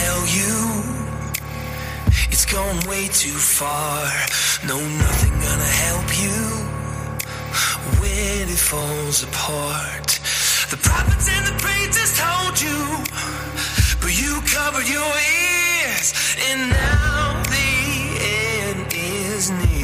tell you it's gone way too far. No, nothing gonna help you when it falls apart. The prophets and the preachers told you, but you covered your ears, and now the end is near.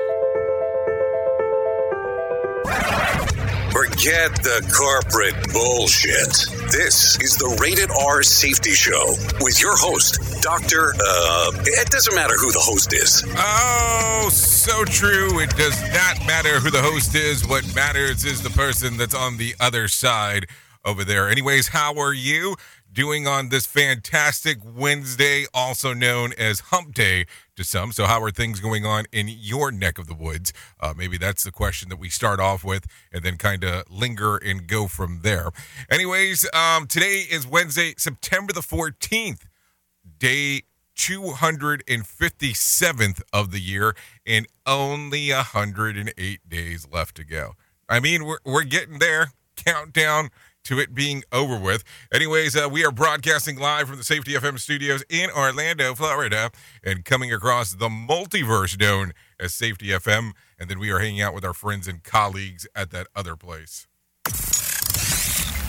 Forget the corporate bullshit. This is the Rated R Safety Show with your host, Dr. Uh, it doesn't matter who the host is. Oh, so true. It does not matter who the host is. What matters is the person that's on the other side over there. Anyways, how are you doing on this fantastic Wednesday, also known as Hump Day to some? So, how are things going on in your neck of the woods? Uh, maybe that's the question that we start off with and then kind of linger and go from there. Anyways, um, today is Wednesday, September the 14th day 257th of the year and only 108 days left to go. I mean, we're, we're getting there. Countdown to it being over with. Anyways, uh, we are broadcasting live from the Safety FM studios in Orlando, Florida, and coming across the multiverse known as Safety FM. And then we are hanging out with our friends and colleagues at that other place.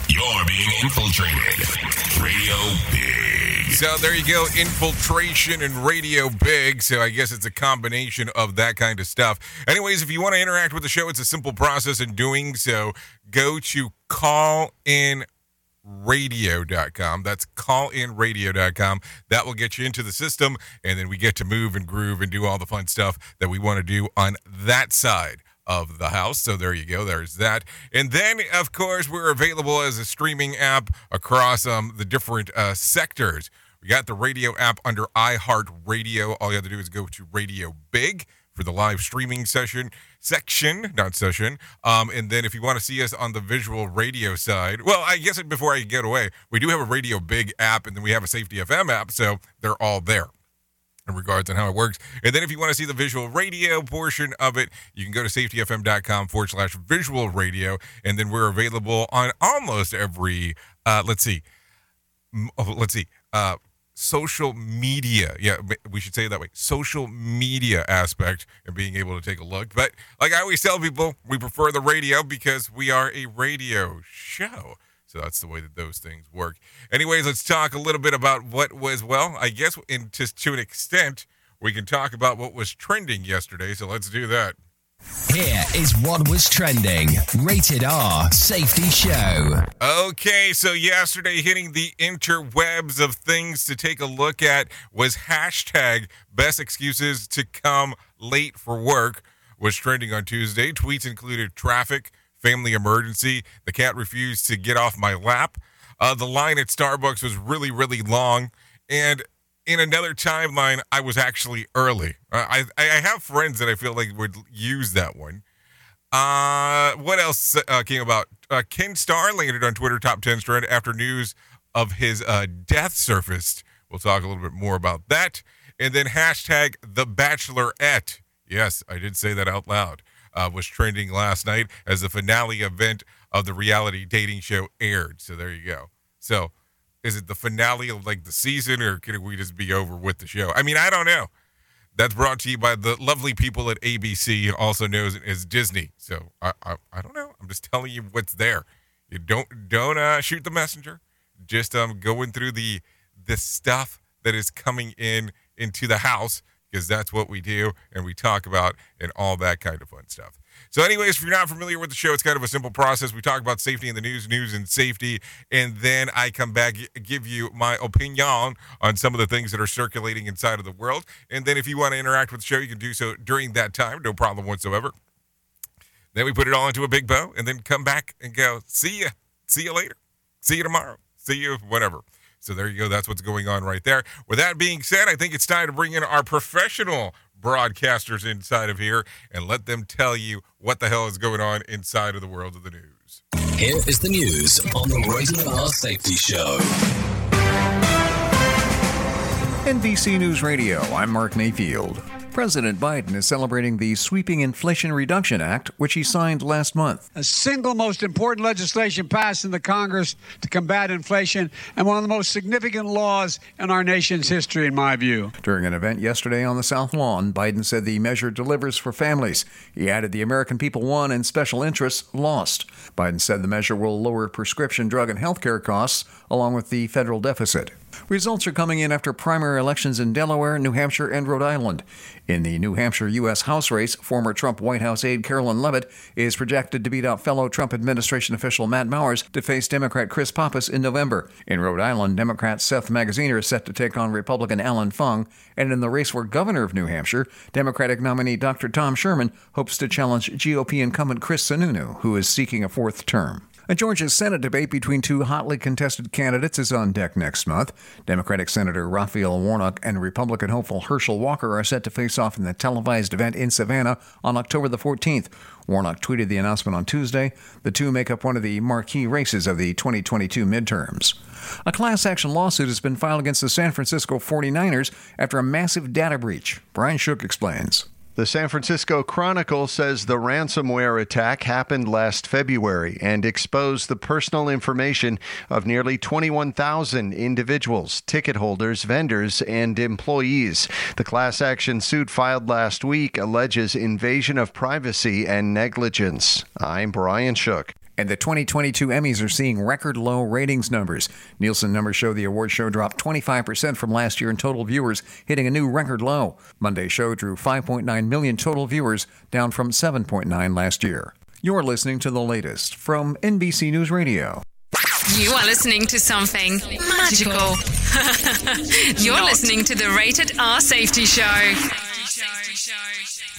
You're being infiltrated. Radio Big. So there you go, infiltration and radio big. So I guess it's a combination of that kind of stuff. Anyways, if you want to interact with the show, it's a simple process in doing so. Go to callinradio.com. That's callinradio.com. That will get you into the system, and then we get to move and groove and do all the fun stuff that we want to do on that side of the house. So there you go. There's that. And then, of course, we're available as a streaming app across um, the different uh, sectors. We got the radio app under iHeartRadio. All you have to do is go to Radio Big for the live streaming session section, not session. Um, and then if you want to see us on the visual radio side, well, I guess before I get away, we do have a Radio Big app, and then we have a Safety FM app, so they're all there in regards on how it works. And then if you want to see the visual radio portion of it, you can go to safetyfm.com forward slash visual radio. And then we're available on almost every, uh, let's see, oh, let's see, uh, social media. Yeah, we should say it that way. Social media aspect and being able to take a look. But like I always tell people, we prefer the radio because we are a radio show. So that's the way that those things work. Anyways, let's talk a little bit about what was, well, I guess in just to an extent, we can talk about what was trending yesterday. So let's do that. Here is what was trending. Rated R Safety Show. Okay, so yesterday hitting the interwebs of things to take a look at was hashtag best excuses to come late for work was trending on Tuesday. Tweets included traffic, family emergency, the cat refused to get off my lap. Uh, the line at Starbucks was really, really long. And in another timeline, I was actually early. I, I have friends that I feel like would use that one. Uh, what else uh, came about? Uh, Ken Starr landed on Twitter top 10 trend after news of his uh, death surfaced. We'll talk a little bit more about that. And then hashtag the bachelorette. Yes, I did say that out loud. Uh, was trending last night as the finale event of the reality dating show aired. So there you go. So is it the finale of like the season or can we just be over with the show? I mean, I don't know. That's brought to you by the lovely people at ABC, also known as Disney. So I, I, I don't know. I'm just telling you what's there. You don't don't uh, shoot the messenger. Just um going through the the stuff that is coming in into the house because that's what we do and we talk about and all that kind of fun stuff. So, anyways, if you're not familiar with the show, it's kind of a simple process. We talk about safety in the news, news and safety, and then I come back, give you my opinion on some of the things that are circulating inside of the world. And then if you want to interact with the show, you can do so during that time, no problem whatsoever. Then we put it all into a big bow and then come back and go, see you, see you later, see you tomorrow, see you whatever. So there you go. That's what's going on right there. With that being said, I think it's time to bring in our professional broadcasters inside of here and let them tell you what the hell is going on inside of the world of the news. Here is the news on the Rated R Safety Show. NBC News Radio, I'm Mark Mayfield. President Biden is celebrating the Sweeping Inflation Reduction Act, which he signed last month. A single most important legislation passed in the Congress to combat inflation and one of the most significant laws in our nation's history, in my view. During an event yesterday on the South Lawn, Biden said the measure delivers for families. He added the American people won and special interests lost. Biden said the measure will lower prescription drug and health care costs along with the federal deficit. Results are coming in after primary elections in Delaware, New Hampshire, and Rhode Island. In the New Hampshire U.S. House race, former Trump White House aide Karoline Leavitt is projected to beat out fellow Trump administration official Matt Mowers to face Democrat Chris Pappas in November. In Rhode Island, Democrat Seth Magaziner is set to take on Republican Allan Fung. And in the race for governor of New Hampshire, Democratic nominee Dr. Tom Sherman hopes to challenge GOP incumbent Chris Sununu, who is seeking a fourth term. A Georgia Senate debate between two hotly contested candidates is on deck next month. Democratic Senator Raphael Warnock and Republican hopeful Herschel Walker are set to face off in the televised event in Savannah on October the 14th. Warnock tweeted the announcement on Tuesday. The two make up one of the marquee races of the 2022 midterms. A class action lawsuit has been filed against the San Francisco 49ers after a massive data breach. Brian Shook explains. The San Francisco Chronicle says the ransomware attack happened last February and exposed the personal information of nearly 21,000 individuals, ticket holders, vendors, and employees. The class action suit filed last week alleges invasion of privacy and negligence. I'm Brian Shook. And the 2022 Emmys are seeing record low ratings numbers. Nielsen numbers show the award show dropped 25% from last year in total viewers, hitting a new record low. Monday's show drew 5.9 million total viewers, down from 7.9 last year. You're listening to the latest from NBC News Radio. You are listening to something magical. You're listening to the Rated R Safety Show.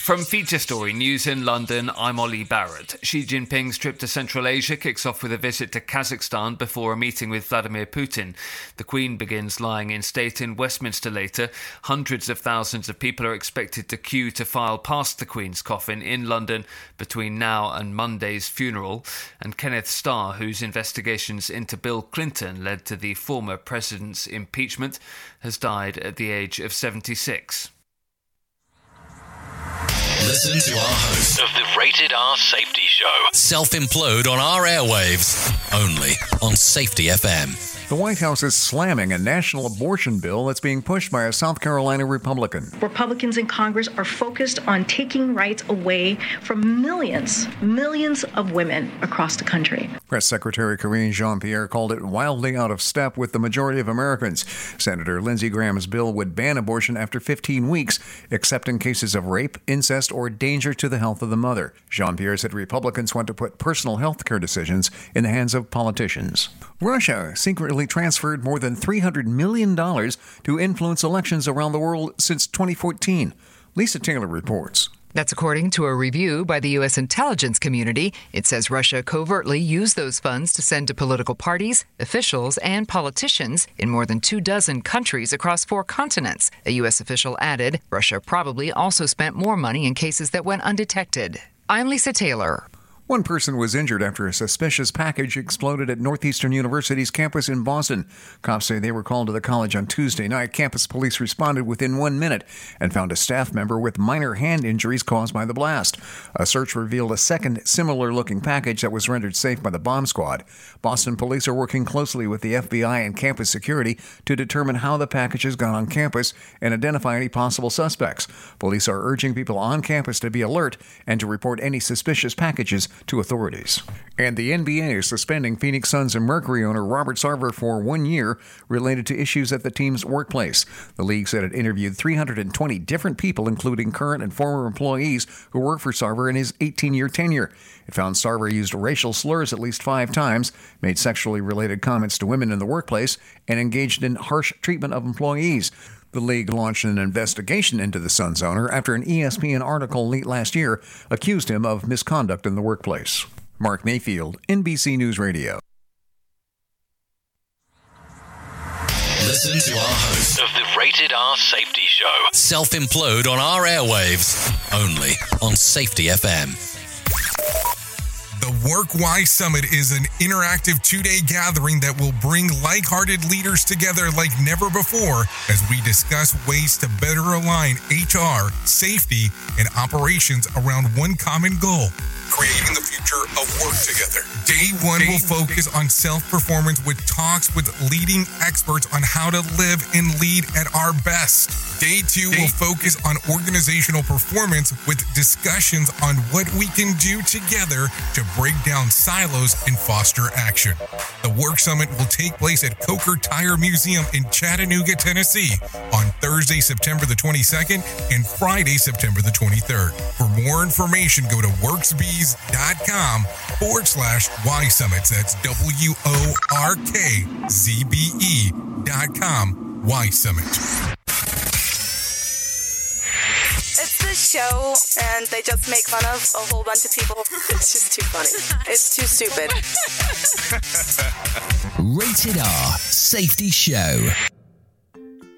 From Feature Story News in London, I'm Ollie Barrett. Xi Jinping's trip to Central Asia kicks off with a visit to Kazakhstan before a meeting with Vladimir Putin. The Queen begins lying in state in Westminster later. Hundreds of thousands of people are expected to queue to file past the Queen's coffin in London between now and Monday's funeral. And Kenneth Starr, whose investigations into Bill Clinton led to the former president's impeachment, has died at the age of 76. Listen to our host Of the Rated R Safety Show. self implode on our airwaves only on Safety FM. The White House is slamming a national abortion bill that's being pushed by a South Carolina Republican. Republicans in Congress are focused on taking rights away from millions, millions of women across the country. Press Secretary Karine Jean Pierre called it wildly out of step with the majority of Americans. Senator Lindsey Graham's bill would ban abortion after 15 weeks, except in cases of rape, incest, or danger to the health of the mother. Jean Pierre said Republicans want to put personal health care decisions in the hands of politicians. Russia secretly transferred more than $300 million to influence elections around the world since 2014. Lisa Taylor reports. That's according to a review by the U.S. intelligence community. It says Russia covertly used those funds to send to political parties, officials, and politicians in more than two dozen countries across four continents. A U.S. official added Russia probably also spent more money in cases that went undetected. I'm Lisa Taylor. One person was injured after a suspicious package exploded at Northeastern University's campus in Boston. Cops say they were called to the college on Tuesday night. Campus police responded within one minute and found a staff member with minor hand injuries caused by the blast. A search revealed a second similar looking package that was rendered safe by the bomb squad. Boston police are working closely with the FBI and campus security to determine how the packages got on campus and identify any possible suspects. Police are urging people on campus to be alert and to report any suspicious packages to authorities. And the NBA is suspending Phoenix Suns and Mercury owner Robert Sarver for one year related to issues at the team's workplace. The league said it interviewed 320 different people, including current and former employees who worked for Sarver in his 18 year tenure. It found Sarver used racial slurs at least five times, made sexually related comments to women in the workplace, and engaged in harsh treatment of employees. The league launched an investigation into the Suns owner after an ESPN article late last year accused him of misconduct in the workplace. Mark Mayfield, NBC News Radio. Listen to our host of the Rated R Safety Show. Self implode on our airwaves. Only on Safety FM. The Work Y Summit is an interactive two day gathering that will bring like hearted leaders together like never before as we discuss ways to better align HR, safety, and operations around one common goal creating the future of work together. Day one will focus on self performance with talks with leading experts on how to live and lead at our best. Day two will focus on organizational performance with discussions on what we can do together to break down silos and foster action. The Work Summit will take place at Coker Tire Museum in Chattanooga, Tennessee on Thursday, September the 22nd and Friday, September the 23rd. For more information, go to worksbees.com forward slash Y Summits. That's W O R K Z B E dot com Y Summit. It's this show, and they just make fun of a whole bunch of people. It's just too funny. It's too stupid. Rated R Safety Show.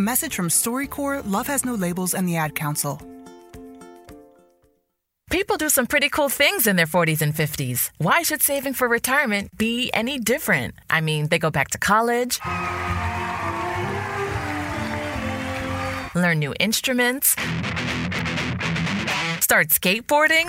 A message from StoryCorps, Love Has No Labels, and the Ad Council. People do some pretty cool things in their 40s and 50s. Why should saving for retirement be any different? I mean, they go back to college, learn new instruments, start skateboarding.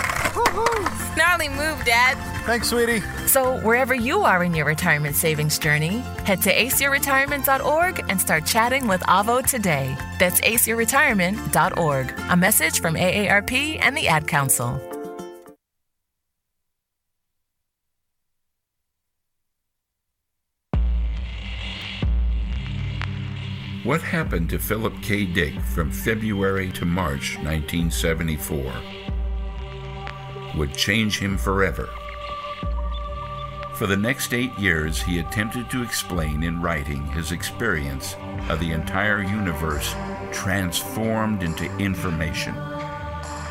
Gnarly move, Dad. Thanks, sweetie. So, wherever you are in your retirement savings journey, head to aceyourretirement.org and start chatting with Avo today. That's aceyourretirement.org. A message from AARP and the Ad Council. What happened to Philip K. Dick from February to March 1974 would change him forever. For the next eight years, he attempted to explain in writing his experience of the entire universe transformed into information.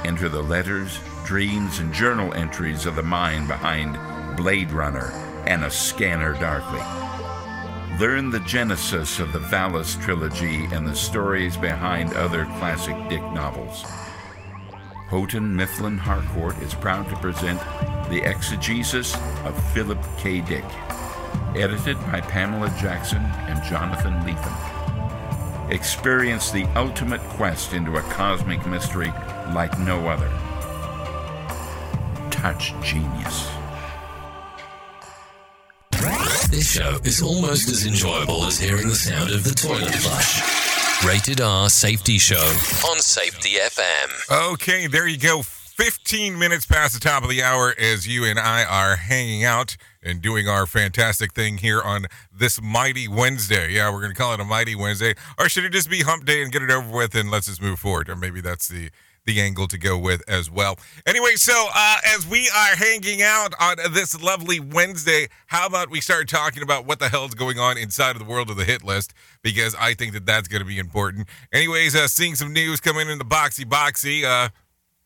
Enter the letters, dreams, and journal entries of the mind behind Blade Runner and A Scanner Darkly. Learn the genesis of the Valis trilogy and the stories behind other classic Dick novels. Houghton Mifflin Harcourt is proud to present The Exegesis of Philip K. Dick, edited by Pamela Jackson and Jonathan Lethem. Experience the ultimate quest into a cosmic mystery like no other. Touch genius. This show is almost as enjoyable as hearing the sound of the toilet flush. Rated R Safety Show on Safety FM. Okay, there you go. 15 minutes past the top of the hour as you and I are hanging out and doing our fantastic thing here on this mighty Wednesday. Yeah, we're going to call it a mighty Wednesday. Or should it just be hump day and get it over with and let's just move forward? Or maybe that's the the angle to go with as well. Anyway, so uh, as we are hanging out on this lovely Wednesday, how about we start talking about what the hell's going on inside of the world of the hit list? Because I think that that's going to be important. Anyways, uh, seeing some news coming in the boxy boxy. Uh,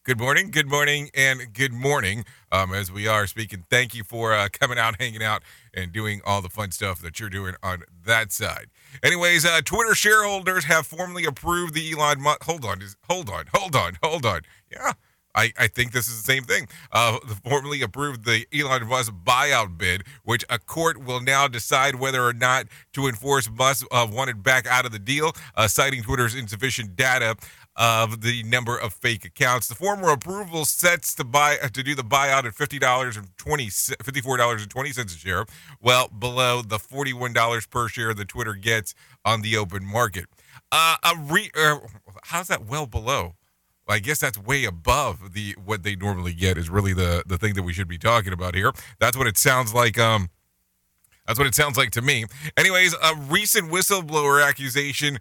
good morning, good morning, and good morning. Um, as we are speaking, thank you for uh, coming out, hanging out, and doing all the fun stuff that you're doing on that side. Anyways, uh, Twitter shareholders have formally approved the Elon Musk. Hold on, hold on, hold on, hold on. Yeah, I, I think this is the same thing. Uh, formally approved the Elon Musk buyout bid, which a court will now decide whether or not to enforce Musk uh, wanted back out of the deal, uh, citing Twitter's insufficient data of the number of fake accounts. The former approval sets to buy uh, to do the buyout at fifty dollars and twenty fifty four dollars and twenty cents a share, well below the forty one dollars per share that Twitter gets on the open market. Uh, a re, uh, how's that well below? I guess that's way above the what they normally get is really the the thing that we should be talking about here. That's what it sounds like. Um, that's what it sounds like to me. Anyways, a recent whistleblower accusation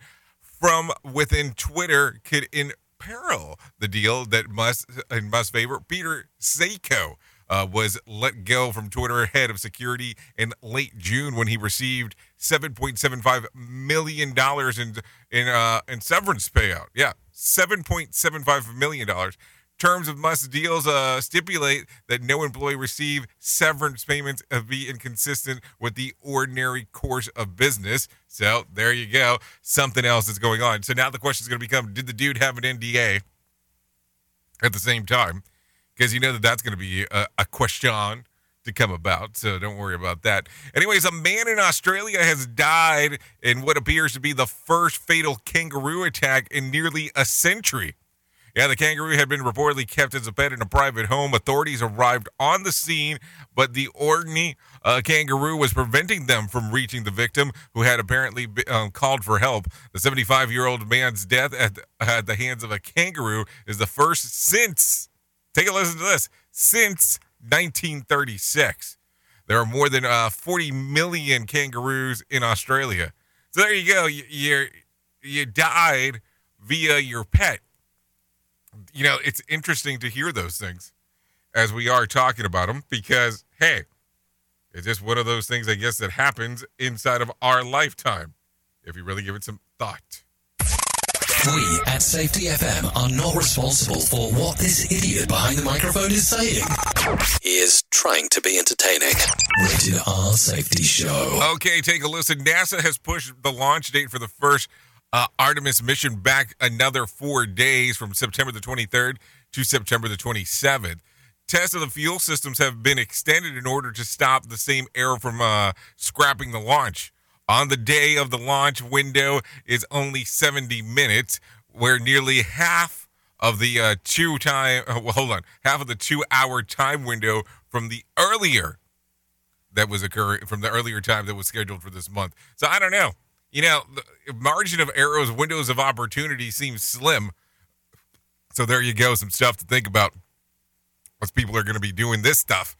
from within Twitter could imperil the deal that must in must favor. Peiter Zatko. uh, was let go from Twitter head of security in late June when he received 7.75 million dollars in in uh, in severance payout. Yeah, 7.75 million dollars. Terms of Musk deals uh, stipulate that no employee receive severance payments and be inconsistent with the ordinary course of business. So there you go. Something else is going on. So now the question is going to become: Did the dude have an NDA at the same time? Because you know that that's going to be a, a question to come about. So don't worry about that. Anyways, a man in Australia has died in what appears to be the first fatal kangaroo attack in nearly a century. Yeah, the kangaroo had been reportedly kept as a pet in a private home. Authorities arrived on the scene, but the Orkney uh, kangaroo was preventing them from reaching the victim, who had apparently um, called for help. The 75 year old man's death at, at the hands of a kangaroo is the first since, take a listen to this, since 1936. There are more than uh, 40 million kangaroos in Australia. So there you go. You, you died via your pet you know, it's interesting to hear those things as we are talking about them because, hey, it's just one of those things, I guess, that happens inside of our lifetime if you really give it some thought. We at Safety FM are not responsible for what this idiot behind the microphone is saying. He is trying to be entertaining. Rated R Safety Show. Okay, take a listen. NASA has pushed the launch date for the first uh, Artemis mission back another four days from September the 23rd to September the 27th. Tests of the fuel systems have been extended in order to stop the same error from uh, scrapping the launch. On the day of the launch window is only 70 minutes, where nearly half of the uh, two time, uh, well, hold on, half of the two hour time window from the earlier that was occurring, from the earlier time that was scheduled for this month. So I don't know you know, the margin of errors, windows of opportunity seems slim. So there you go, some stuff to think about as people are going to be doing this stuff.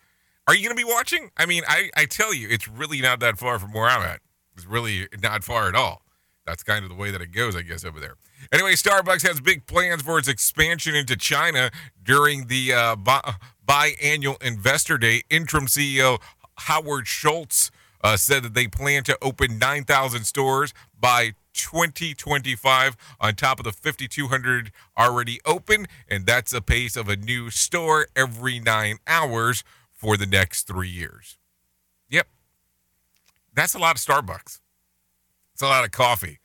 Are you going to be watching? I mean, I, I tell you, it's really not that far from where I'm at. It's really not far at all. That's kind of the way that it goes, I guess, over there. Anyway, Starbucks has big plans for its expansion into China during the uh, bi- biannual investor day. Interim CEO Howard Schultz uh, said that they plan to open 9,000 stores by 2025 on top of the 5,200 already open. And that's a pace of a new store every nine hours for the next three years. Yep. That's a lot of Starbucks. It's a lot of coffee.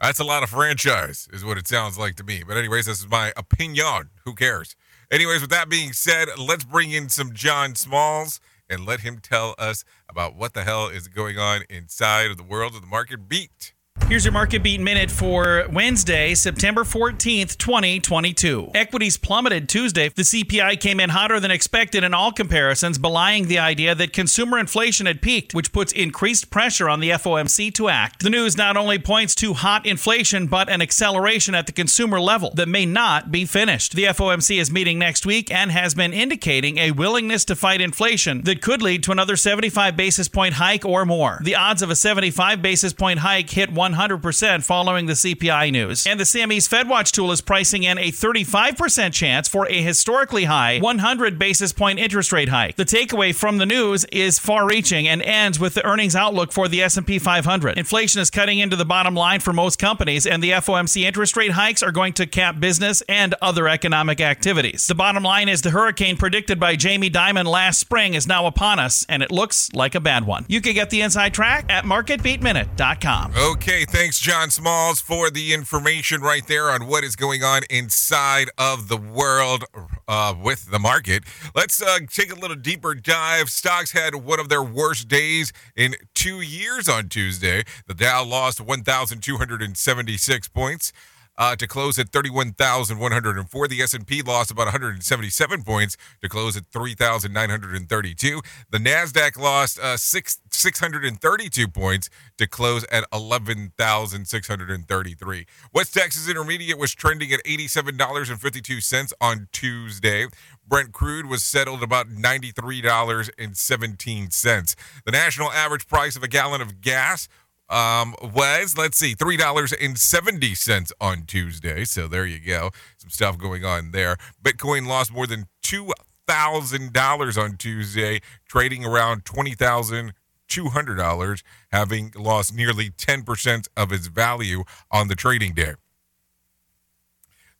That's a lot of franchise, is what it sounds like to me. But, anyways, this is my opinion. Who cares? Anyways, with that being said, let's bring in some John Smalls and let him tell us about what the hell is going on inside of the world of the market beat. Here's your market beat minute for Wednesday, September 14th, 2022. Equities plummeted Tuesday. The CPI came in hotter than expected in all comparisons, belying the idea that consumer inflation had peaked, which puts increased pressure on the FOMC to act. The news not only points to hot inflation, but an acceleration at the consumer level that may not be finished. The FOMC is meeting next week and has been indicating a willingness to fight inflation that could lead to another 75 basis point hike or more. The odds of a 75 basis point hike hit 100% following the CPI news. And the CME's FedWatch tool is pricing in a 35% chance for a historically high 100 basis point interest rate hike. The takeaway from the news is far-reaching and ends with the earnings outlook for the S&P 500. Inflation is cutting into the bottom line for most companies and the FOMC interest rate hikes are going to cap business and other economic activities. The bottom line is the hurricane predicted by Jamie Dimon last spring is now upon us and it looks like a bad one. You can get the inside track at marketbeatminute.com. Okay, thanks, John Smalls, for the information right there on what is going on inside of the world uh, with the market. Let's uh, take a little deeper dive. Stocks had one of their worst days in two years on Tuesday. The Dow lost 1,276 points uh, to close at 31,104. The S&P lost about 177 points to close at 3,932. The Nasdaq lost uh, six 632 points to close at 11,633. West Texas Intermediate was trending at $87.52 on Tuesday. Brent crude was settled about $93.17. The national average price of a gallon of gas um, was let's see, three dollars and seventy cents on Tuesday. So there you go, some stuff going on there. Bitcoin lost more than two thousand dollars on Tuesday, trading around twenty thousand two hundred dollars, having lost nearly ten percent of its value on the trading day.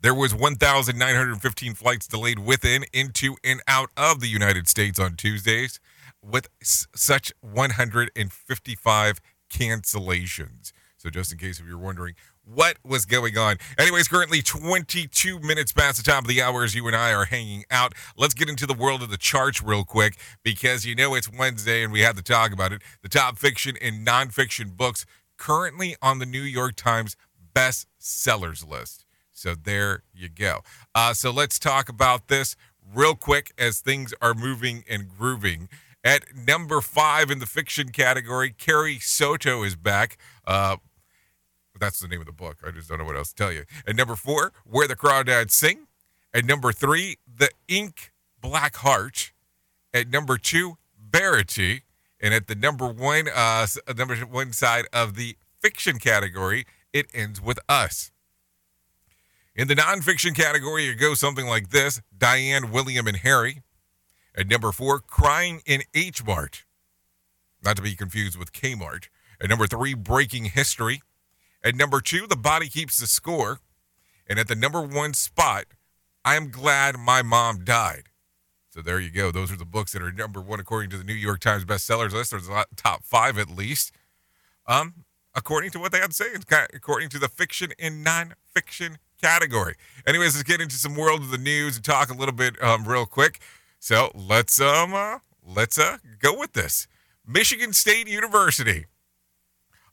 There was 1,915 flights delayed within, into, and out of the United States on Tuesdays, with such 155 cancellations. So, just in case if you're wondering what was going on. Anyways, currently 22 minutes past the top of the hour as you and I are hanging out. Let's get into the world of the charts real quick because you know it's Wednesday and we have to talk about it. The top fiction and nonfiction books currently on the New York Times best sellers list. So there you go. Uh, so let's talk about this real quick as things are moving and grooving. At number five in the fiction category, Carrie Soto is back. Uh, that's the name of the book. I just don't know what else to tell you. At number four, Where the Crawdads Sing. At number three, The Ink Black Heart. At number two, Verity. And at the number one, uh, number one side of the fiction category, it ends with Us. In the nonfiction category, it goes something like this Diane, William, and Harry. At number four, Crying in H Mart. Not to be confused with Kmart. At number three, Breaking History. At number two, The Body Keeps the Score. And at the number one spot, I'm Glad My Mom Died. So there you go. Those are the books that are number one according to the New York Times bestsellers list. There's a top five at least. Um, according to what they had to say, kind of- according to the fiction and nonfiction category. Anyways, let's get into some world of the news and talk a little bit um, real quick. So let's um uh, let's uh go with this. Michigan State University.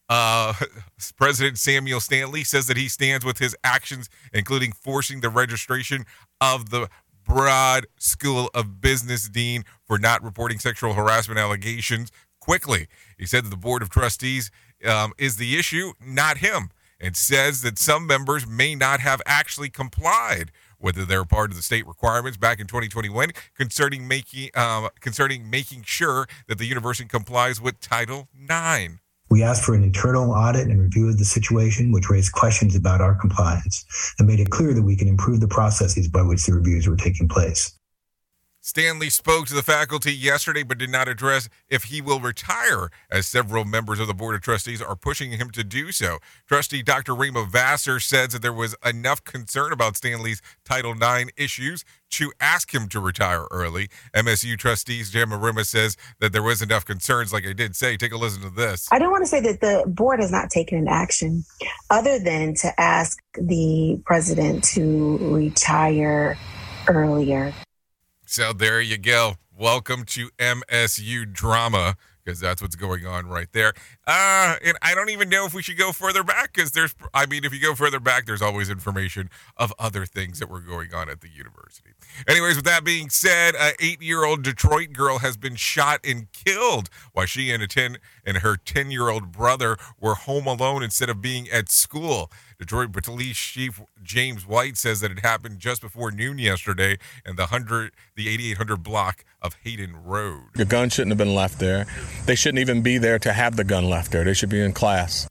Uh, President Samuel Stanley says that he stands with his actions, including forcing the registration of the Broad School of Business dean for not reporting sexual harassment allegations quickly. He said that the Board of Trustees um, is the issue, not him, and says that some members may not have actually complied whether they're part of the state requirements back in 2021 concerning making um, concerning making sure that the university complies with Title IX. We asked for an internal audit and review of the situation, which raised questions about our compliance and made it clear that we can improve the processes by which the reviews were taking place. Stanley spoke to the faculty yesterday but did not address if he will retire, as several members of the Board of Trustees are pushing him to do so. Trustee Dr. Rema Vassar says that there was enough concern about Stanley's Title IX issues to ask him to retire early. MSU trustees Jan Marima says that there was enough concerns, like I did say. Take a listen to this. I don't want to say that the board has not taken an action other than to ask the president to retire earlier. So there you go. Welcome to MSU drama because that's what's going on right there. Uh, and I don't even know if we should go further back because there's, I mean, if you go further back, there's always information of other things that were going on at the university. Anyways, with that being said, an eight-year-old Detroit girl has been shot and killed while she and a ten and her ten-year-old brother were home alone instead of being at school. Detroit Police Chief James White says that it happened just before noon yesterday in the hundred, the 8800 block of Hayden Road. The gun shouldn't have been left there. They shouldn't even be there to have the gun left there. They should be in class.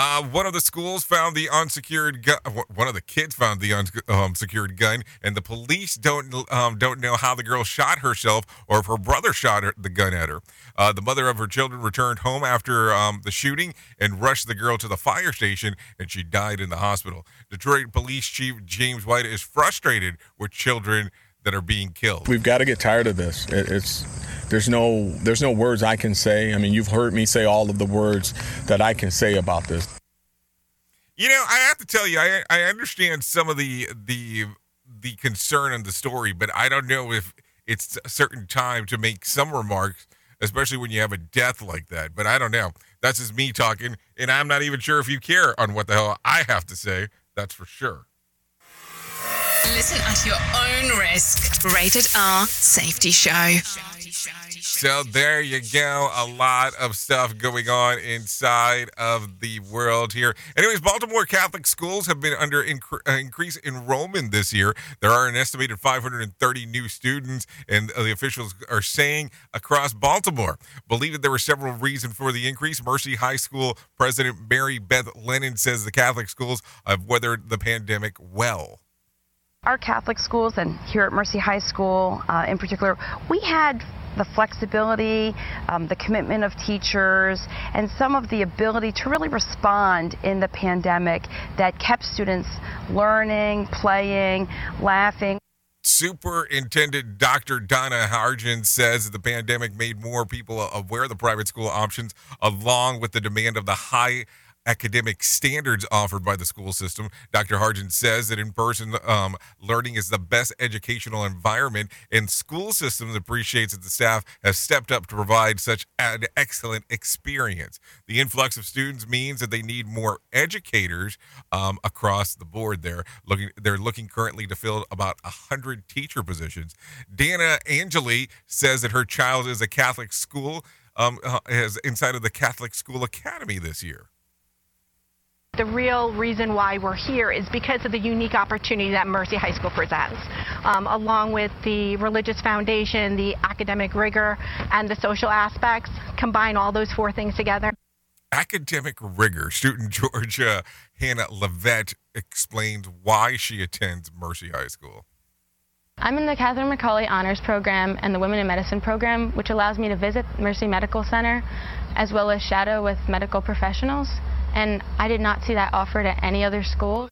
Uh, one of the schools found the unsecured gun. One of the kids found the unsecured gun, and the police don't um, don't know how the girl shot herself or if her brother shot her, the gun at her. Uh, the mother of her children returned home after um, the shooting and rushed the girl to the fire station, and she died in the hospital. Detroit Police Chief James White is frustrated with children that are being killed. We've got to get tired of this. It, it's there's no there's no words I can say. I mean, you've heard me say all of the words that I can say about this. You know, I have to tell you, I I understand some of the the the concern in the story, but I don't know if it's a certain time to make some remarks, especially when you have a death like that. But I don't know. That's just me talking, and I'm not even sure if you care on what the hell I have to say. That's for sure. Listen at your own risk. Rated R Safety Show. So there you go. A lot of stuff going on inside of the world here. Anyways, Baltimore Catholic schools have been under incre- uh, increased enrollment this year. There are an estimated 530 new students, and the officials are saying across Baltimore. Believe that there were several reasons for the increase. Mercy High School President Mary Beth Lennon says the Catholic schools have weathered the pandemic well our Catholic schools and here at Mercy High School uh, in particular, we had the flexibility, um, the commitment of teachers, and some of the ability to really respond in the pandemic that kept students learning, playing, laughing. Superintendent Dr. Donna Hargens says the pandemic made more people aware of the private school options, along with the demand of the high academic standards offered by the school system. Dr. Hargens says that in person um, learning is the best educational environment, and school systems appreciates that the staff has stepped up to provide such an excellent experience. The influx of students means that they need more educators um, across the board. Looking, they're looking currently to fill about hundred teacher positions. Dana Angeli says that her child is a Catholic school. Um, uh, is inside of the Catholic School Academy this year. The real reason why we're here is because of the unique opportunity that Mercy High School presents, um, along with the religious foundation, the academic rigor, and the social aspects. Combine all those four things together. Academic rigor. Student Georgia Hannah Levette explains why she attends Mercy High School. I'm in the Catherine McAuley Honors Program and the Women in Medicine Program, which allows me to visit Mercy Medical Center as well as shadow with medical professionals and I did not see that offered at any other school.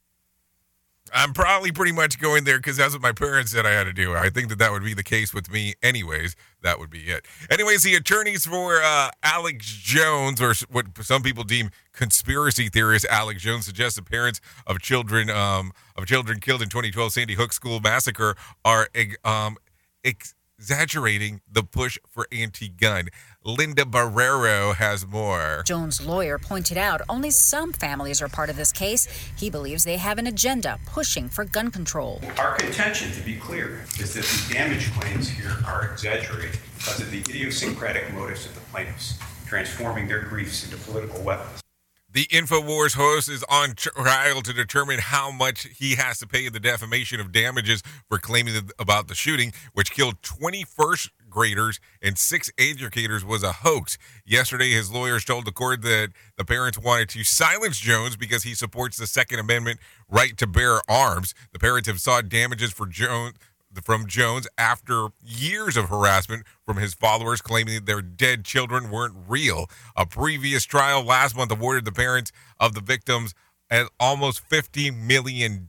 I'm probably pretty much going there because that's what my parents said I had to do. I think that that would be the case with me, anyways. That would be it. Anyways, the attorneys for uh, Alex Jones, or what some people deem conspiracy theorist Alex Jones, suggest the parents of children um, of children killed in 2012 Sandy Hook school massacre are um, exaggerating the push for anti-gun. Linda Barrero has more. Jones' lawyer pointed out only some families are part of this case. He believes they have an agenda pushing for gun control. Our contention, to be clear, is that the damage claims here are exaggerated because of the idiosyncratic motives of the plaintiffs, transforming their griefs into political weapons. The InfoWars host is on trial to determine how much he has to pay in the defamation of damages for claiming about the shooting, which killed 21st graders and six educators was a hoax. Yesterday, his lawyers told the court that the parents wanted to silence Jones because he supports the Second Amendment right to bear arms. The parents have sought damages for Jones from Jones after years of harassment from his followers claiming that their dead children weren't real. A previous trial last month awarded the parents of the victims at almost $50 million.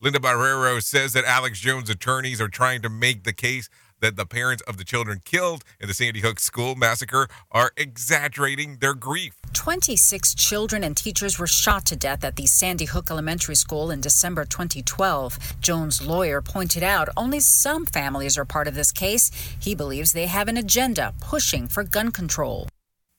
Linda Barrero says that Alex Jones' attorneys are trying to make the case that the parents of the children killed in the Sandy Hook school massacre are exaggerating their grief. 26 children and teachers were shot to death at the Sandy Hook Elementary School in December 2012. Jones' lawyer pointed out only some families are part of this case. He believes they have an agenda pushing for gun control.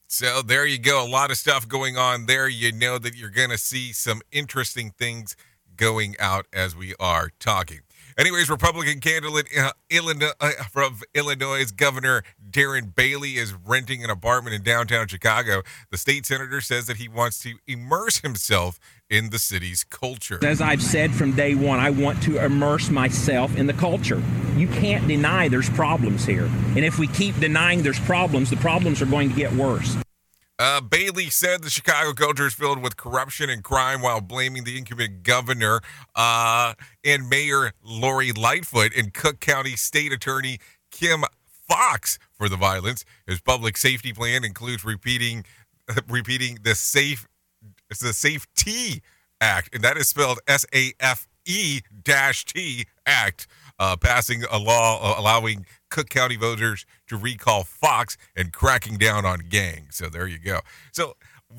So there you go. A lot of stuff going on there. You know that you're going to see some interesting things going out as we are talking. Anyways, Republican candidate uh, Illinois, uh, from Illinois Governor Darren Bailey is renting an apartment in downtown Chicago. The state senator says that he wants to immerse himself in the city's culture. As I've said from day one, I want to immerse myself in the culture. You can't deny there's problems here. And if we keep denying there's problems, the problems are going to get worse. Uh, Bailey said the Chicago culture is filled with corruption and crime while blaming the incumbent governor uh, and Mayor Lori Lightfoot and Cook County State Attorney Kim Foxx for the violence. His public safety plan includes repeating repeating the safe it's the Safety Act, and that is spelled S A F E T Act, uh, passing a law uh, allowing Cook County voters to recall Foxx and cracking down on gangs. So there you go. So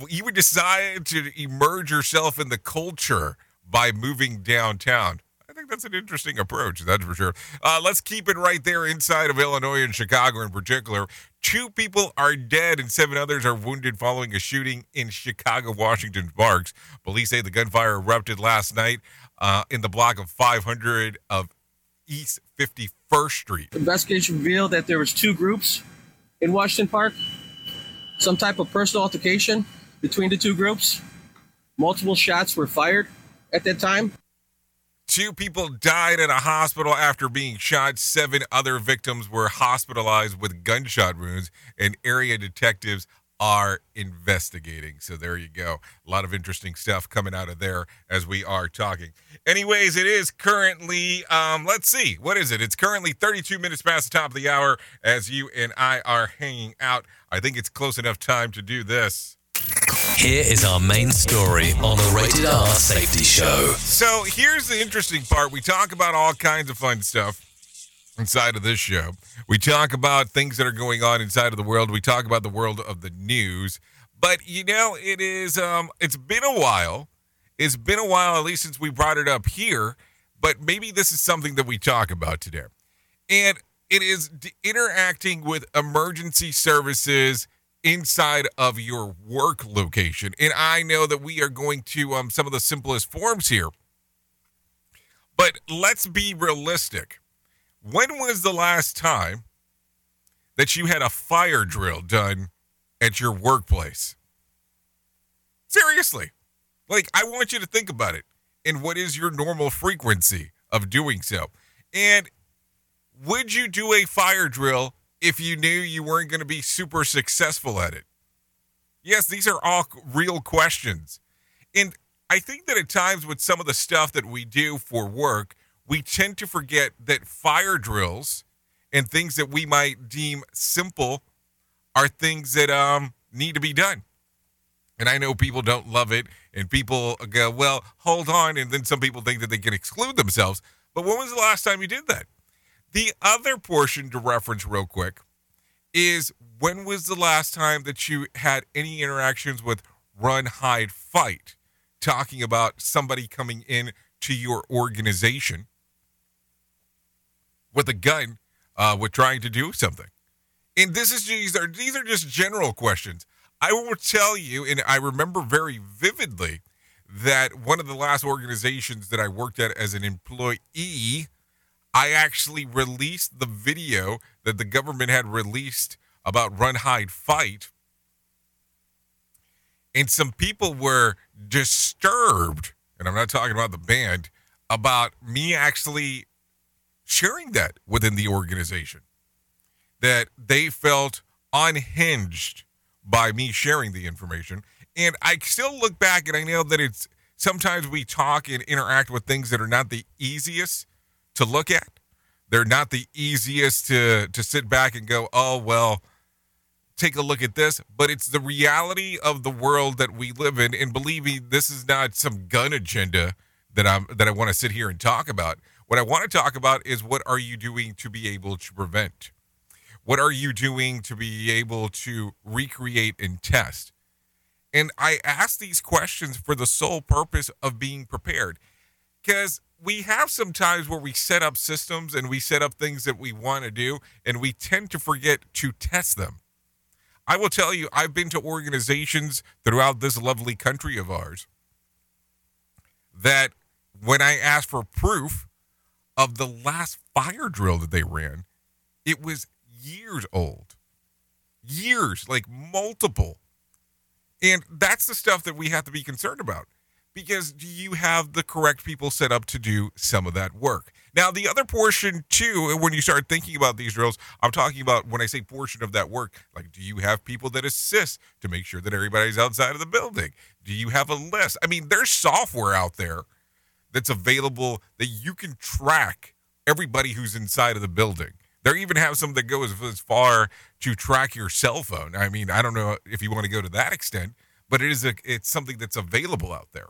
you would decide to immerse yourself in the culture by moving downtown. I think that's an interesting approach, that's for sure. Uh, let's keep it right there inside of Illinois and Chicago in particular. Two people are dead and seven others are wounded following a shooting in Chicago, Washington parks. Police say the gunfire erupted last night uh, in the block of 500 of East 51st Street. Investigation revealed that there was two groups in Washington Park. Some type of personal altercation between the two groups. Multiple shots were fired at that time. Two people died at a hospital after being shot. Seven other victims were hospitalized with gunshot wounds, and area detectives are investigating. So there you go. A lot of interesting stuff coming out of there as we are talking. Anyways, it is currently, um, let's see, what is it? It's currently 32 minutes past the top of the hour as you and I are hanging out. I think it's close enough time to do this. Here is our main story on the Rated R Safety Show. So here's the interesting part. We talk about all kinds of fun stuff inside of this show. We talk about things that are going on inside of the world. We talk about the world of the news. But you know, it is um it's been a while. It's been a while at least since we brought it up here, but maybe this is something that we talk about today. And it is interacting with emergency services inside of your work location. And I know that we are going to um some of the simplest forms here. But let's be realistic when was the last time that you had a fire drill done at your workplace? Seriously. Like, I want you to think about it. And what is your normal frequency of doing so? And would you do a fire drill if you knew you weren't going to be super successful at it? Yes, these are all real questions. And I think that at times with some of the stuff that we do for work, we tend to forget that fire drills and things that we might deem simple are things that um, need to be done. And I know people don't love it, and people go, well, hold on. And then some people think that they can exclude themselves. But when was the last time you did that? The other portion to reference, real quick, is when was the last time that you had any interactions with Run, Hide, Fight, talking about somebody coming in to your organization with a gun uh, with trying to do something? And this is these are these are just general questions. I will tell you, and I remember very vividly that one of the last organizations that I worked at as an employee, I actually released the video that the government had released about run, hide, fight. And some people were disturbed, and I'm not talking about the band, about me actually sharing that within the organization. That they felt unhinged by me sharing the information. And I still look back and I know that it's sometimes we talk and interact with things that are not the easiest to look at. They're not the easiest to to sit back and go, "Oh, well, take a look at this," but it's the reality of the world that we live in and believe me, this is not some gun agenda that I'm that I want to sit here and talk about. What I want to talk about is what are you doing to be able to prevent? What are you doing to be able to recreate and test? And I ask these questions for the sole purpose of being prepared. Because we have some times where we set up systems and we set up things that we want to do, and we tend to forget to test them. I will tell you, I've been to organizations throughout this lovely country of ours that when I ask for proof of the last fire drill that they ran, it was years old. Years, like multiple. And that's the stuff that we have to be concerned about because do you have the correct people set up to do some of that work? Now, the other portion, too, when you start thinking about these drills, I'm talking about when I say portion of that work, like do you have people that assist to make sure that everybody's outside of the building? Do you have a list? I mean, there's software out there that's available that you can track everybody who's inside of the building. They even have some that go as, as far to track your cell phone. I mean, I don't know if you want to go to that extent, but it is a it's something that's available out there.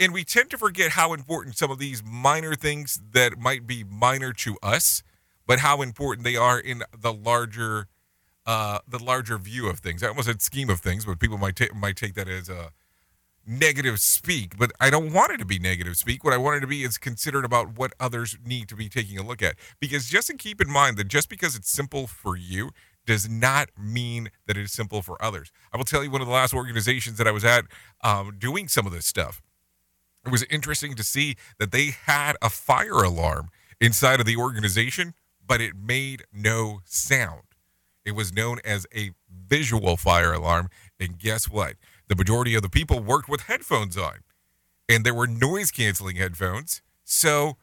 And we tend to forget how important some of these minor things that might be minor to us, but how important they are in the larger uh, the larger view of things. I almost said scheme of things, but people might take might take that as a negative speak. But I don't want it to be negative speak. What I want it to be is considered about what others need to be taking a look at. Because just to keep in mind that just because it's simple for you does not mean that it is simple for others. I will tell you one of the last organizations that I was at um, doing some of this stuff. It was interesting to see that they had a fire alarm inside of the organization, but it made no sound. It was known as a visual fire alarm. And guess what? The majority of the people worked with headphones on, and there were noise canceling headphones. So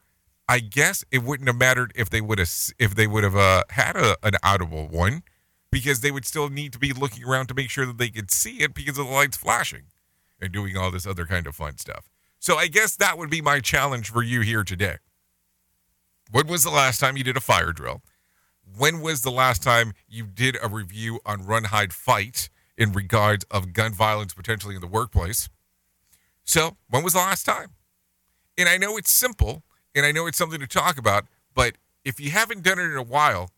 I guess it wouldn't have mattered if they would have if they would have uh, had a, an audible one, because they would still need to be looking around to make sure that they could see it because of the lights flashing and doing all this other kind of fun stuff. So I guess that would be my challenge for you here today. When was the last time you did a fire drill? When was the last time you did a review on Run, Hide, Fight in regards of gun violence potentially in the workplace? So, when was the last time? And I know it's simple and I know it's something to talk about, but if you haven't done it in a while,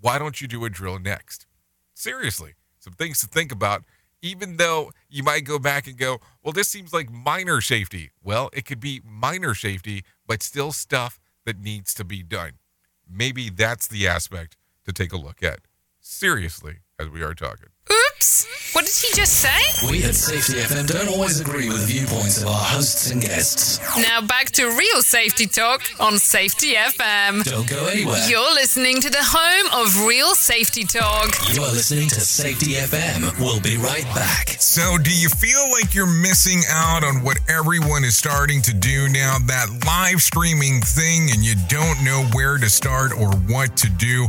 why don't you do a drill next? Seriously, some things to think about even though you might go back and go, well, this seems like minor safety. Well, it could be minor safety, but still stuff that needs to be done. Maybe that's the aspect to take a look at. Seriously, as we are talking. Oops! What did he just say? We at Safety FM don't always agree with the viewpoints of our hosts and guests. Now back to real safety talk on Safety FM. Don't go anywhere. You're listening to the home of real safety talk. You are listening to Safety FM. We'll be right back. So, do you feel like you're missing out on what everyone is starting to do now? That live streaming thing, and you don't know where to start or what to do?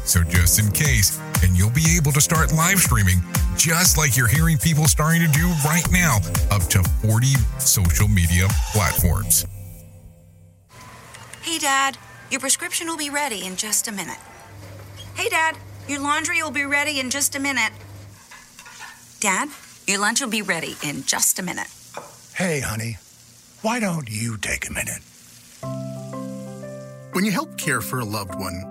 So just in case, and you'll be able to start live streaming just like you're hearing people starting to do right now, up to 40 social media platforms. Hey, Dad, your prescription will be ready in just a minute. Hey, Dad, your laundry will be ready in just a minute. Dad, your lunch will be ready in just a minute. Hey, honey, why don't you take a minute? When you help care for a loved one,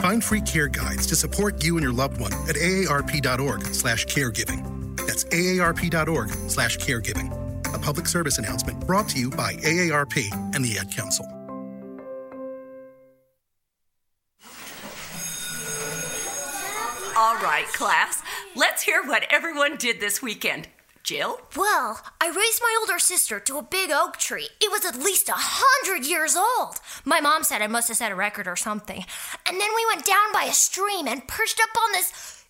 Find free care guides to support you and your loved one at aarp.org slash caregiving. That's aarp.org slash caregiving. A public service announcement brought to you by AARP and the Ad Council. All right, class. Let's hear what everyone did this weekend. Jill? Well, I raised my older sister to a big oak tree. It was at least a hundred years old. My mom said I must have set a record or something. And then we went down by a stream and perched up on this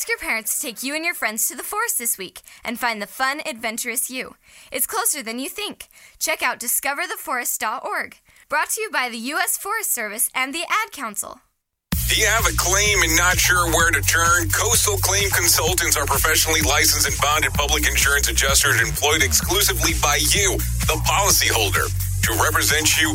Ask your parents to take you and your friends to the forest this week and find the fun, adventurous you. It's closer than you think. Check out discovertheforest.org. Brought to you by the U.S. Forest Service and the Ad Council. Do you have a claim and not sure where to turn? Coastal Claim Consultants are professionally licensed and bonded public insurance adjusters employed exclusively by you, the policyholder, to represent you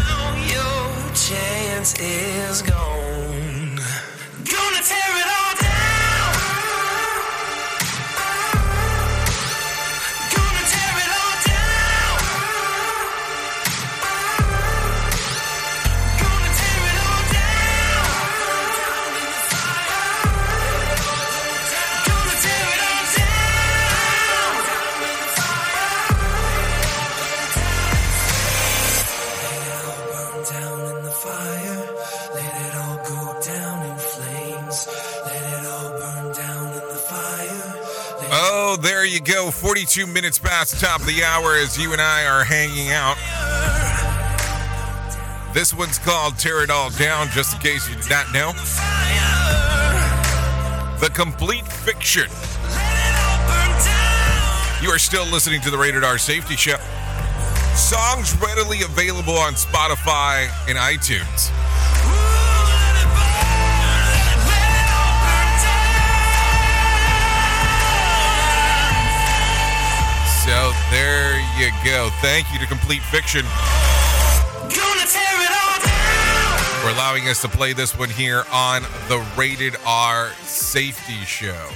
chance is gone. There you go. 42 minutes past the top of the hour as you and I are hanging out. This one's called Tear It All Down, just in case you did not know. The complete fiction. You are still listening to the Rated R Safety Show. Songs readily available on Spotify and iTunes. You go. Thank you to Complete Fiction Gonna tear it all down. for allowing us to play this one here on the Rated R Safety Show.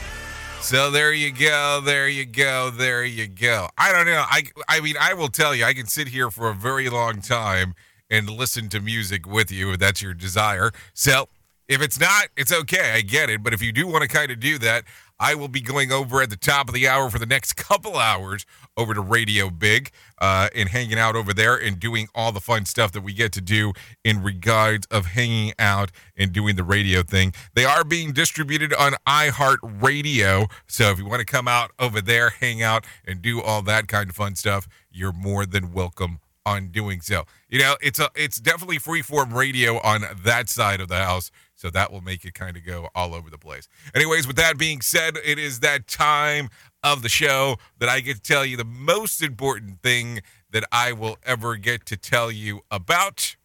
So there you go, there you go, there you go. I don't know. I I mean, I will tell you, I can sit here for a very long time and listen to music with you if that's your desire. So if it's not, it's okay. I get it. But if you do want to kind of do that, I will be going over at the top of the hour for the next couple hours over to Radio Big uh, and hanging out over there and doing all the fun stuff that we get to do in regards of hanging out and doing the radio thing. They are being distributed on iHeartRadio. So if you want to come out over there, hang out, and do all that kind of fun stuff, you're more than welcome on doing so. You know, it's a it's definitely freeform radio on that side of the house. So that will make it kind of go all over the place. Anyways, with that being said, it is that time of the show that I get to tell you the most important thing that I will ever get to tell you about.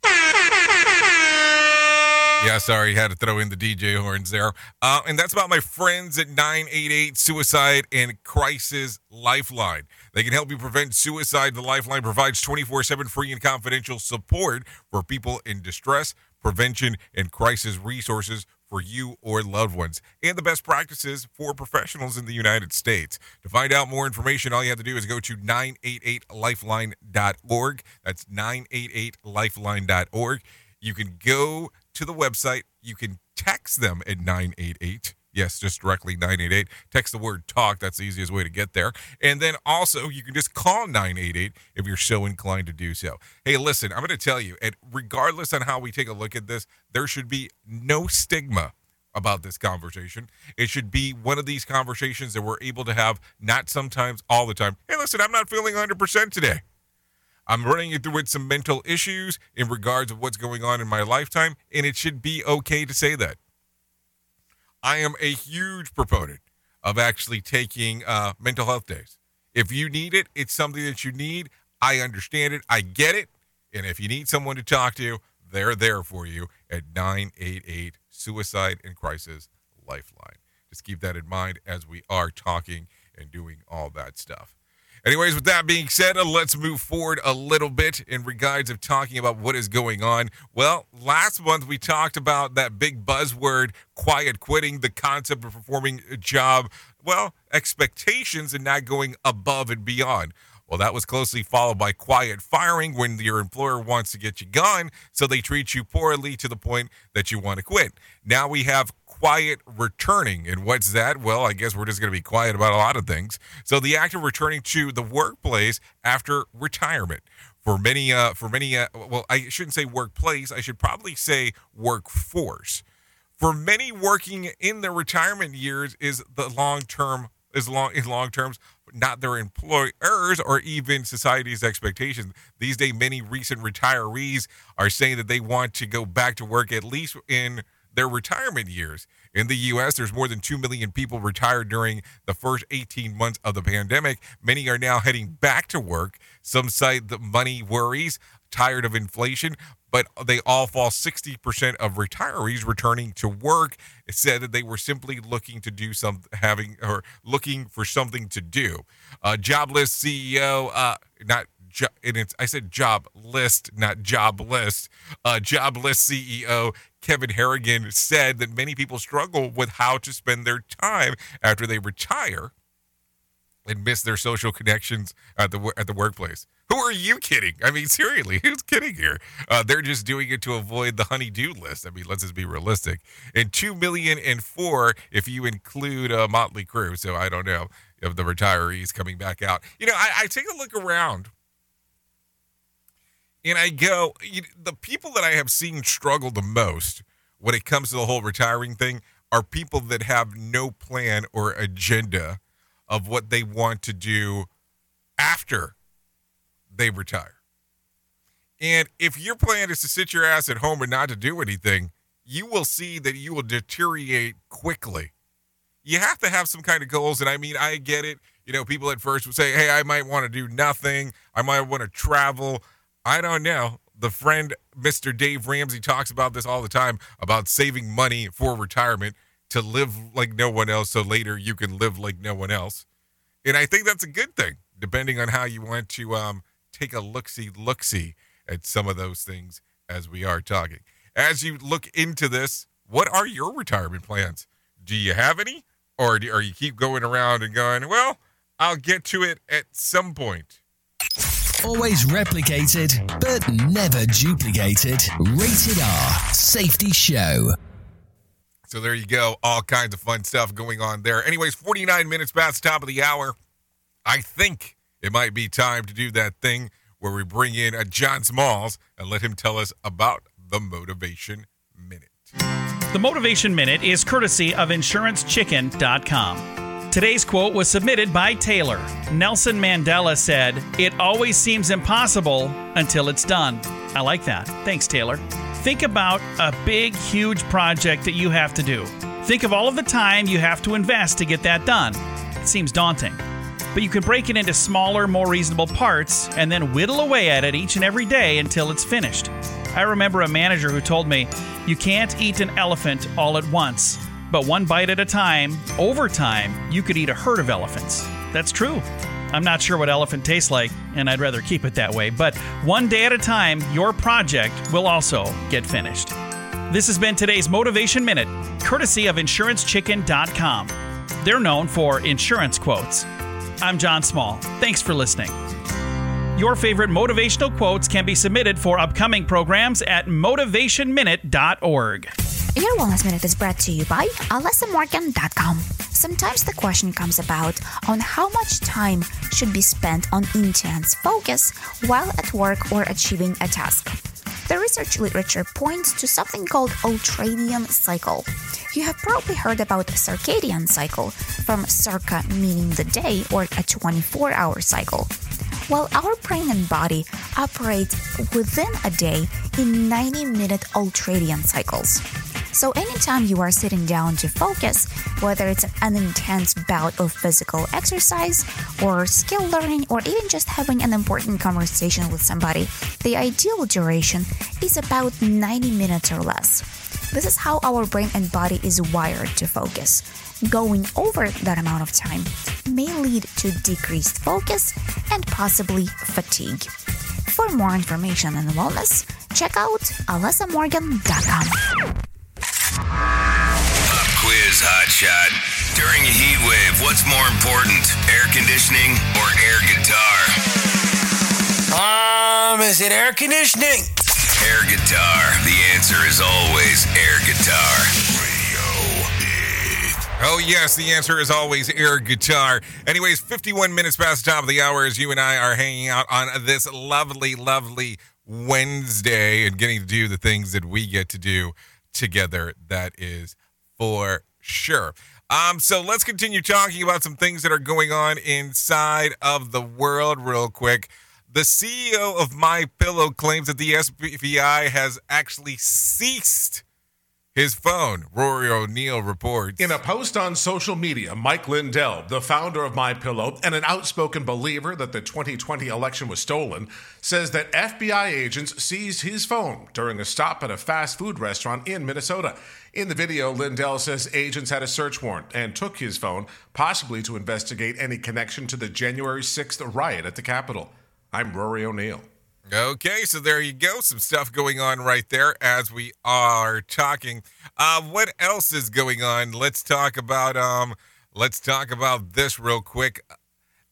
Yeah, sorry, had to throw in the DJ horns there. Uh, and that's about my friends at 988 Suicide and Crisis Lifeline. They can help you prevent suicide. The Lifeline provides 24 7 free and confidential support for people in distress, prevention, and crisis resources for you or loved ones, and the best practices for professionals in the United States. To find out more information, all you have to do is go to 988lifeline.org. That's 988lifeline.org. You can go to the website, you can text them at 988. Yes, just directly 988. Text the word talk. That's the easiest way to get there. And then also, you can just call 988 if you're so inclined to do so. Hey, listen, I'm going to tell you, and regardless on how we take a look at this, there should be no stigma about this conversation. It should be one of these conversations that we're able to have, not sometimes, all the time. Hey, listen, I'm not feeling 100% today. I'm running through with some mental issues in regards of what's going on in my lifetime, and it should be okay to say that. I am a huge proponent of actually taking uh, mental health days. If you need it, it's something that you need. I understand it. I get it. And if you need someone to talk to, they're there for you at 988 Suicide and Crisis Lifeline. Just keep that in mind as we are talking and doing all that stuff. Anyways, with that being said, let's move forward a little bit in regards of talking about what is going on. Well, last month we talked about that big buzzword, quiet quitting, the concept of performing a job, well, expectations and not going above and beyond. Well, that was closely followed by quiet firing when your employer wants to get you gone, so they treat you poorly to the point that you want to quit. Now we have quiet returning. And what's that? Well, I guess we're just going to be quiet about a lot of things. So the act of returning to the workplace after retirement. For many, uh, for many, uh, well, I shouldn't say workplace. I should probably say workforce. For many working in their retirement years is the long term is long in long terms not their employers or even society's expectations. These days, many recent retirees are saying that they want to go back to work at least in their retirement years. In the U.S., there's more than 2 million people retired during the first 18 months of the pandemic. Many are now heading back to work. Some cite the money worries, tired of inflation, but they all fall 60% of retirees returning to work said that they were simply looking to do some having or looking for something to do. Jobless CEO, uh, not and it's I said job list, not job list. Uh, jobless CEO Kevin Harrington said that many people struggle with how to spend their time after they retire and miss their social connections at the at the workplace. Who are you kidding? I mean, seriously, who's kidding here? Uh, they're just doing it to avoid the honeydew list. I mean, let's just be realistic. And two million and four if you include uh, Motley Crue. So I don't know of the retirees coming back out. You know, I, I take a look around and I go, the people that I have seen struggle the most when it comes to the whole retiring thing are people that have no plan or agenda of what they want to do after they retire. And if your plan is to sit your ass at home and not to do anything, you will see that you will deteriorate quickly. You have to have some kind of goals. And I mean, I get it. You know, people at first would say, hey, I might want to do nothing. I might want to travel. I don't know. The friend, Mr. Dave Ramsey, talks about this all the time about saving money for retirement to live like no one else so later you can live like no one else. And I think that's a good thing, depending on how you want to um, take a look see, look see at some of those things as we are talking. As you look into this, what are your retirement plans? Do you have any? Or do, or you keep going around and going, well, I'll get to it at some point? Always replicated, but never duplicated. Rated R Safety Show. So there you go. All kinds of fun stuff going on there. Anyways, 49 minutes past the top of the hour. I think it might be time to do that thing where we bring in a John Smalls and let him tell us about the Motivation Minute. The Motivation Minute is courtesy of InsuranceChicken.com. Today's quote was submitted by Taylor. Nelson Mandela said, It always seems impossible until it's done. I like that. Thanks, Taylor. Think about a big, huge project that you have to do. Think of all of the time you have to invest to get that done. It seems daunting. But you can break it into smaller, more reasonable parts and then whittle away at it each and every day until it's finished. I remember a manager who told me, You can't eat an elephant all at once, but one bite at a time, over time, you could eat a herd of elephants. That's true. I'm not sure what elephant tastes like, and I'd rather keep it that way, but one day at a time, your project will also get finished. This has been today's Motivation Minute, courtesy of InsuranceChicken.com. They're known for insurance quotes. I'm John Small. Thanks for listening. Your favorite motivational quotes can be submitted for upcoming programs at motivationminute.org. Your Wellness Minute is brought to you by AlessaMorgan.com. Sometimes the question comes about on how much time should be spent on intense focus while at work or achieving a task. The research literature points to something called ultradian cycle. You have probably heard about circadian cycle from circa meaning the day or a 24 hour cycle. While our brain and body operate within a day in 90 minute ultradian cycles. So, anytime you are sitting down to focus, whether it's an intense bout of physical exercise, or skill learning, or even just having an important conversation with somebody, the ideal duration is about 90 minutes or less. This is how our brain and body is wired to focus. Going over that amount of time may lead to decreased focus and possibly fatigue. For more information on wellness, check out alessamorgan.com. Pop quiz hotshot. During a heat wave, what's more important, air conditioning or air guitar? Um, is it air conditioning? Air guitar. The answer is always air guitar. Oh, yes, the answer is always air guitar. Anyways, 51 minutes past the top of the hour as you and I are hanging out on this lovely, lovely Wednesday and getting to do the things that we get to do together. That is for sure. Um, so let's continue talking about some things that are going on inside of the world real quick. The CEO of My Pillow claims that the FBI has actually ceased his phone. Rory O'Neill reports. In a post on social media, Mike Lindell, the founder of My Pillow and an outspoken believer that the 2020 election was stolen, says that FBI agents seized his phone during a stop at a fast food restaurant in Minnesota. In the video, Lindell says agents had a search warrant and took his phone, possibly to investigate any connection to the January 6th riot at the Capitol. I'm Rory O'Neill. Okay, so there you go. Some stuff going on right there as we are talking. Uh, what else is going on? Let's talk about um, let's talk about this real quick.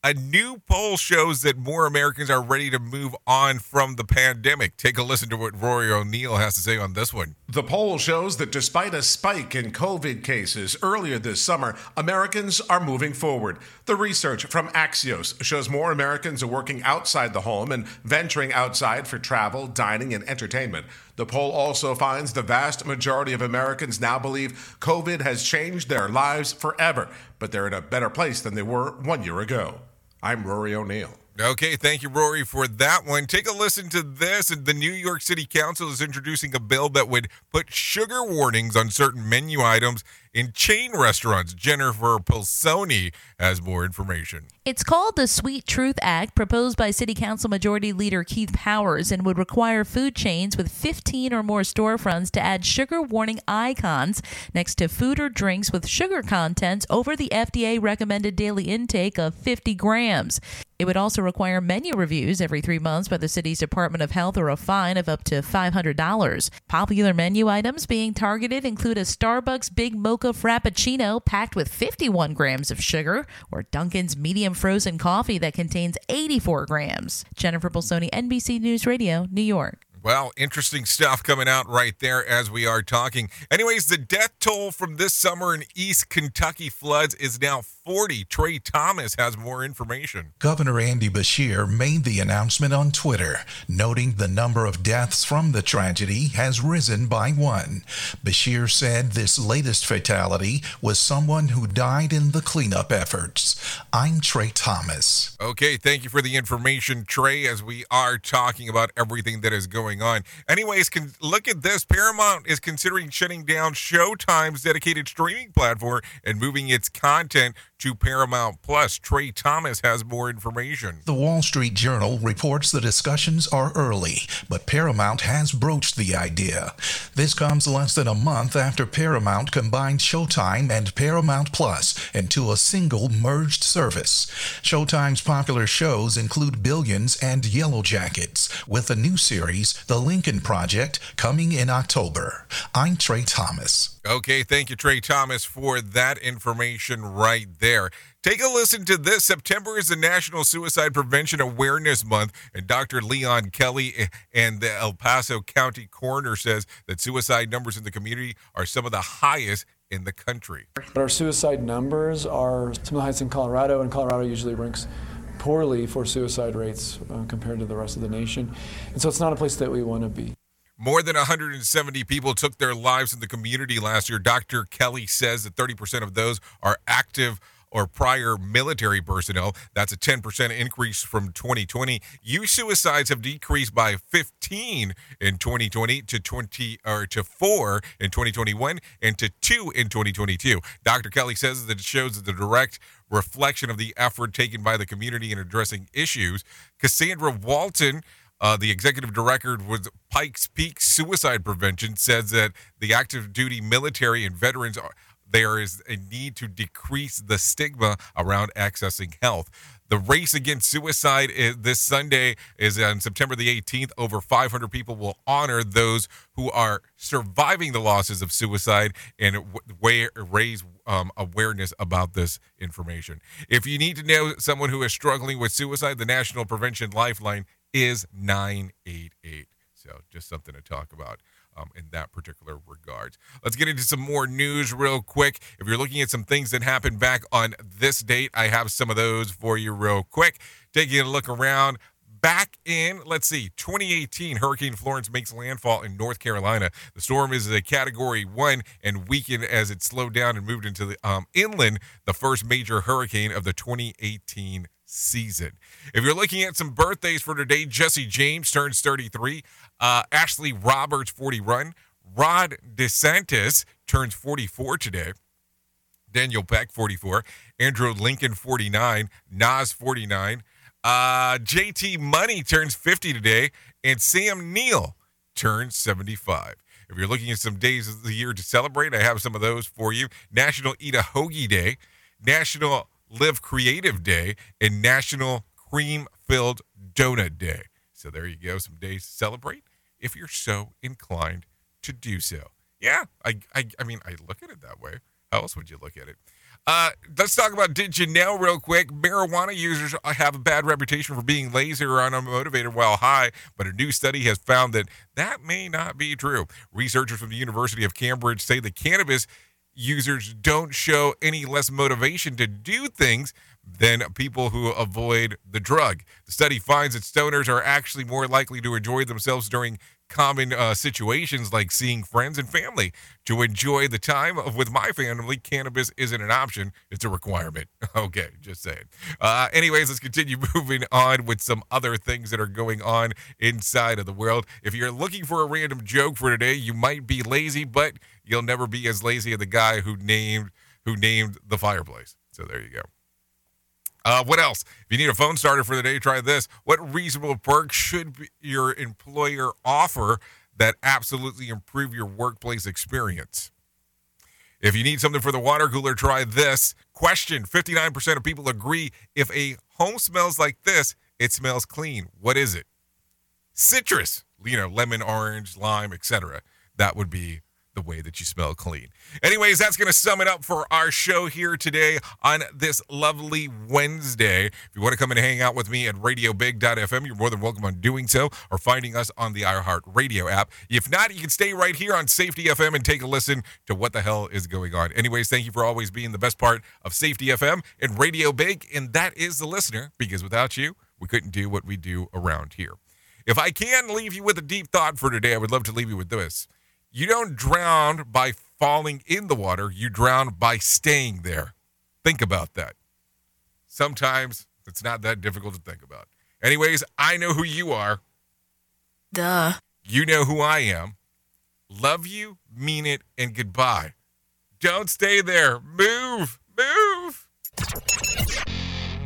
A new poll shows that more Americans are ready to move on from the pandemic. Take a listen to what Rory O'Neill has to say on this one. The poll shows that despite a spike in COVID cases earlier this summer, Americans are moving forward. The research from Axios shows more Americans are working outside the home and venturing outside for travel, dining, and entertainment. The poll also finds the vast majority of Americans now believe COVID has changed their lives forever, but they're in a better place than they were one year ago. I'm Rory O'Neill. Okay, thank you, Rory, for that one. Take a listen to this. The New York City Council is introducing a bill that would put sugar warnings on certain menu items in chain restaurants. Jennifer Pilsoni has more information. It's called the Sweet Truth Act, proposed by City Council Majority Leader Keith Powers, and would require food chains with 15 or more storefronts to add sugar warning icons next to food or drinks with sugar content over the FDA recommended daily intake of 50 grams. It would also require menu reviews every three months by the city's Department of Health or a fine of up to $500. Popular menu items being targeted include a Starbucks Big Mocha Frappuccino packed with 51 grams of sugar, or Dunkin's medium frozen coffee that contains 84 grams. Jennifer Bolsoni, NBC News Radio, New York. Well, interesting stuff coming out right there as we are talking. Anyways, the death toll from this summer in East Kentucky floods is now 40. Trey Thomas has more information. Governor Andy Beshear made the announcement on Twitter, noting the number of deaths from the tragedy has risen by one. Beshear said this latest fatality was someone who died in the cleanup efforts. I'm Trey Thomas. Okay, thank you for the information, Trey, as we are talking about everything that is going on. Anyways, can, look at this. Paramount is considering shutting down Showtime's dedicated streaming platform and moving its content to Paramount Plus. Trey Thomas has more information. The Wall Street Journal reports the discussions are early, but Paramount has broached the idea. This comes less than a month after Paramount combined Showtime and Paramount Plus into a single merged service. Showtime's popular shows include Billions and Yellow Jackets, with a new series, The Lincoln Project, coming in October. I'm Trey Thomas. Okay, thank you, Trey Thomas, for that information right there. Take a listen to this. September is the National Suicide Prevention Awareness Month, and Dr. Leon Kelly and the El Paso County Coroner says that suicide numbers in the community are some of the highest in the country. But our suicide numbers are some of the highest in Colorado, and Colorado usually ranks poorly for suicide rates uh, compared to the rest of the nation. And so it's not a place that we want to be. More than 170 people took their lives in the community last year. Dr. Kelly says that 30% of those are active or prior military personnel. That's a 10% increase from 2020. Youth suicides have decreased by 15 in 2020 to 20 or to 4 in 2021 and to 2 in 2022. Dr. Kelly says that it shows that the direct reflection of the effort taken by the community in addressing issues. Cassandra Walton uh, the executive director with Pikes Peak Suicide Prevention says that the active duty military and veterans are there is a need to decrease the stigma around accessing health. The race against suicide is, this Sunday is on September the 18th. Over 500 people will honor those who are surviving the losses of suicide and w- raise um, awareness about this information. If you need to know someone who is struggling with suicide, the National Prevention Lifeline is 988. So just something to talk about. Um, in that particular regards. Let's get into some more news real quick. If you're looking at some things that happened back on this date, I have some of those for you real quick. Taking a look around. Back in, let's see, 2018, Hurricane Florence makes landfall in North Carolina. The storm is a category one and weakened as it slowed down and moved into the um, inland, the first major hurricane of the 2018 season. If you're looking at some birthdays for today, Jesse James turns 33, uh, Ashley Roberts 41, Ron DeSantis turns 44 today. Daniel Peck 44, Andrew Lincoln 49, Nas 49, uh, JT Money turns 50 today, and Sam Neill turns 75. If you're looking at some days of the year to celebrate, I have some of those for you. National Eat a Hoagie Day, National Live Creative Day, and National Cream Filled Donut Day. So there you go, some days to celebrate if you're so inclined to do so. Yeah, I, I, I mean, I look at it that way. How else would you look at it? Uh, let's talk about did you know real quick. Marijuana users have a bad reputation for being lazy or unmotivated while high, but a new study has found that that may not be true. Researchers from the University of Cambridge say that cannabis users don't show any less motivation to do things than people who avoid the drug. The study finds that stoners are actually more likely to enjoy themselves during common uh, situations like seeing friends and family. To enjoy the time of, with my family, cannabis isn't an option, it's a requirement. Okay, just saying. Uh, anyways, let's continue moving on with some other things that are going on inside of the world. If you're looking for a random joke for today, you might be lazy, but you'll never be as lazy as the guy who named who named the fireplace. So there you go. Uh, what else? If you need a phone starter for the day, try this. What reasonable perks should your employer offer that absolutely improve your workplace experience? If you need something for the water cooler, try this. Question 59% of people agree if a home smells like this, it smells clean. What is it? Citrus, you know, lemon, orange, lime, etc. That would be the way that you smell clean. Anyways, that's going to sum it up for our show here today on this lovely Wednesday. If you want to come and hang out with me at radiobig.fm, you're more than welcome on doing so or finding us on the iHeart Radio app. If not, you can stay right here on Safety FM and take a listen to what the hell is going on. Anyways, thank you for always being the best part of Safety FM and Radio Big, and that is the listener because without you, we couldn't do what we do around here. If I can leave you with a deep thought for today, I would love to leave you with this. You don't drown by falling in the water, you drown by staying there. Think about that. Sometimes it's not that difficult to think about. Anyways, I know who you are. Duh. You know who I am. Love you, mean it, and goodbye. Don't stay there. Move, move.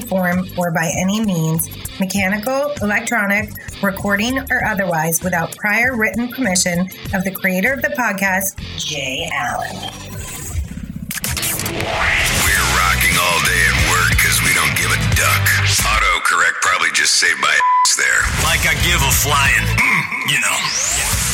form or by any means, mechanical, electronic, recording, or otherwise, without prior written permission of the creator of the podcast, Jay Allen. We're rocking all day at work because we don't give a duck. Autocorrect probably just saved my there. Like I give a flying, mm, you know.